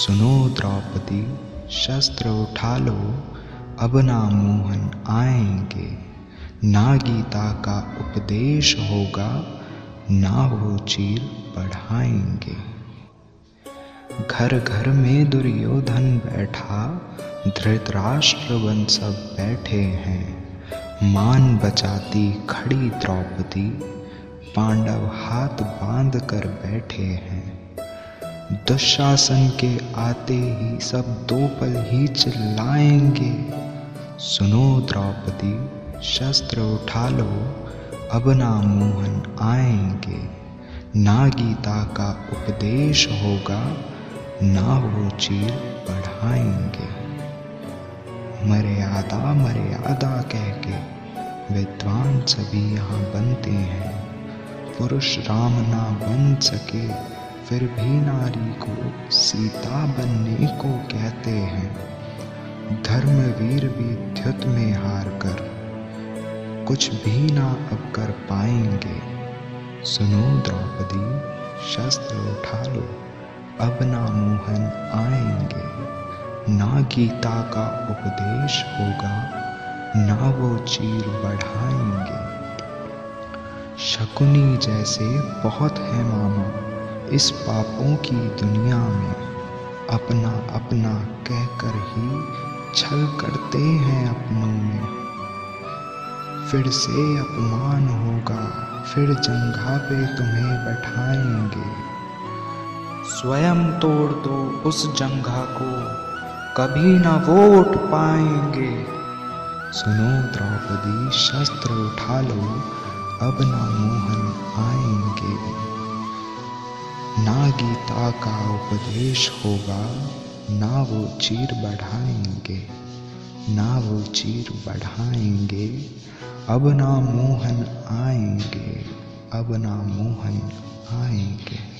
सुनो द्रौपदी, शस्त्र उठा लो, अब ना मोहन आएँगे। ना गीता का उपदेश होगा, ना वो चीर बढ़ाएँगे। घर घर में दुर्योधन बैठा, धृतराष्ट्र बन सब बैठे हैं। मान बचाती खड़ी द्रौपदी, पांडव हाथ बाँध कर बैठे हैं। दुशासन के आते ही सब दो पल ही चिल्लाएँगे सुनो द्रौपदी, शस्त्र उठा लो, अब ना मोहन आएँगे। ना गीता का उपदेश होगा, ना वो चीर बढ़ाएँगे। मर्यादा मर्यादा कह के विद्वान सभी यहाँ बनते हैं। पुरुष राम ना बन सके फिर भी नारी को, सीता बनने को कहते हैं। धर्मवीर भी ध्युत में हार कर, कुछ भी ना अब कर पाएँगे। सुनो द्रौपदी, शस्त्र उठा लो, अब ना मोहन आएँगे। ना गीता का उपदेश होगा, ना वो चीर बढ़ाएँगे। शकुनी जैसे बहुत है मामा इस पापों की दुनिया में अपना अपना कहकर ही छल करते हैं अपनों में। फिर से अपमान होगा, फिर जंघा पे तुम्हें बैठाएँगे। स्वयं तोड़ दो उस जंघा को, कभी ना वो उठ पाएँगे। सुनो द्रौपदी, शस्त्र उठा लो, अब ना मोहन गीता का उपदेश होगा, ना वो चीर बढ़ाएँगे, ना वो चीर बढ़ाएँगे। अब ना मोहन आएँगे, अब ना मोहन आएँगे।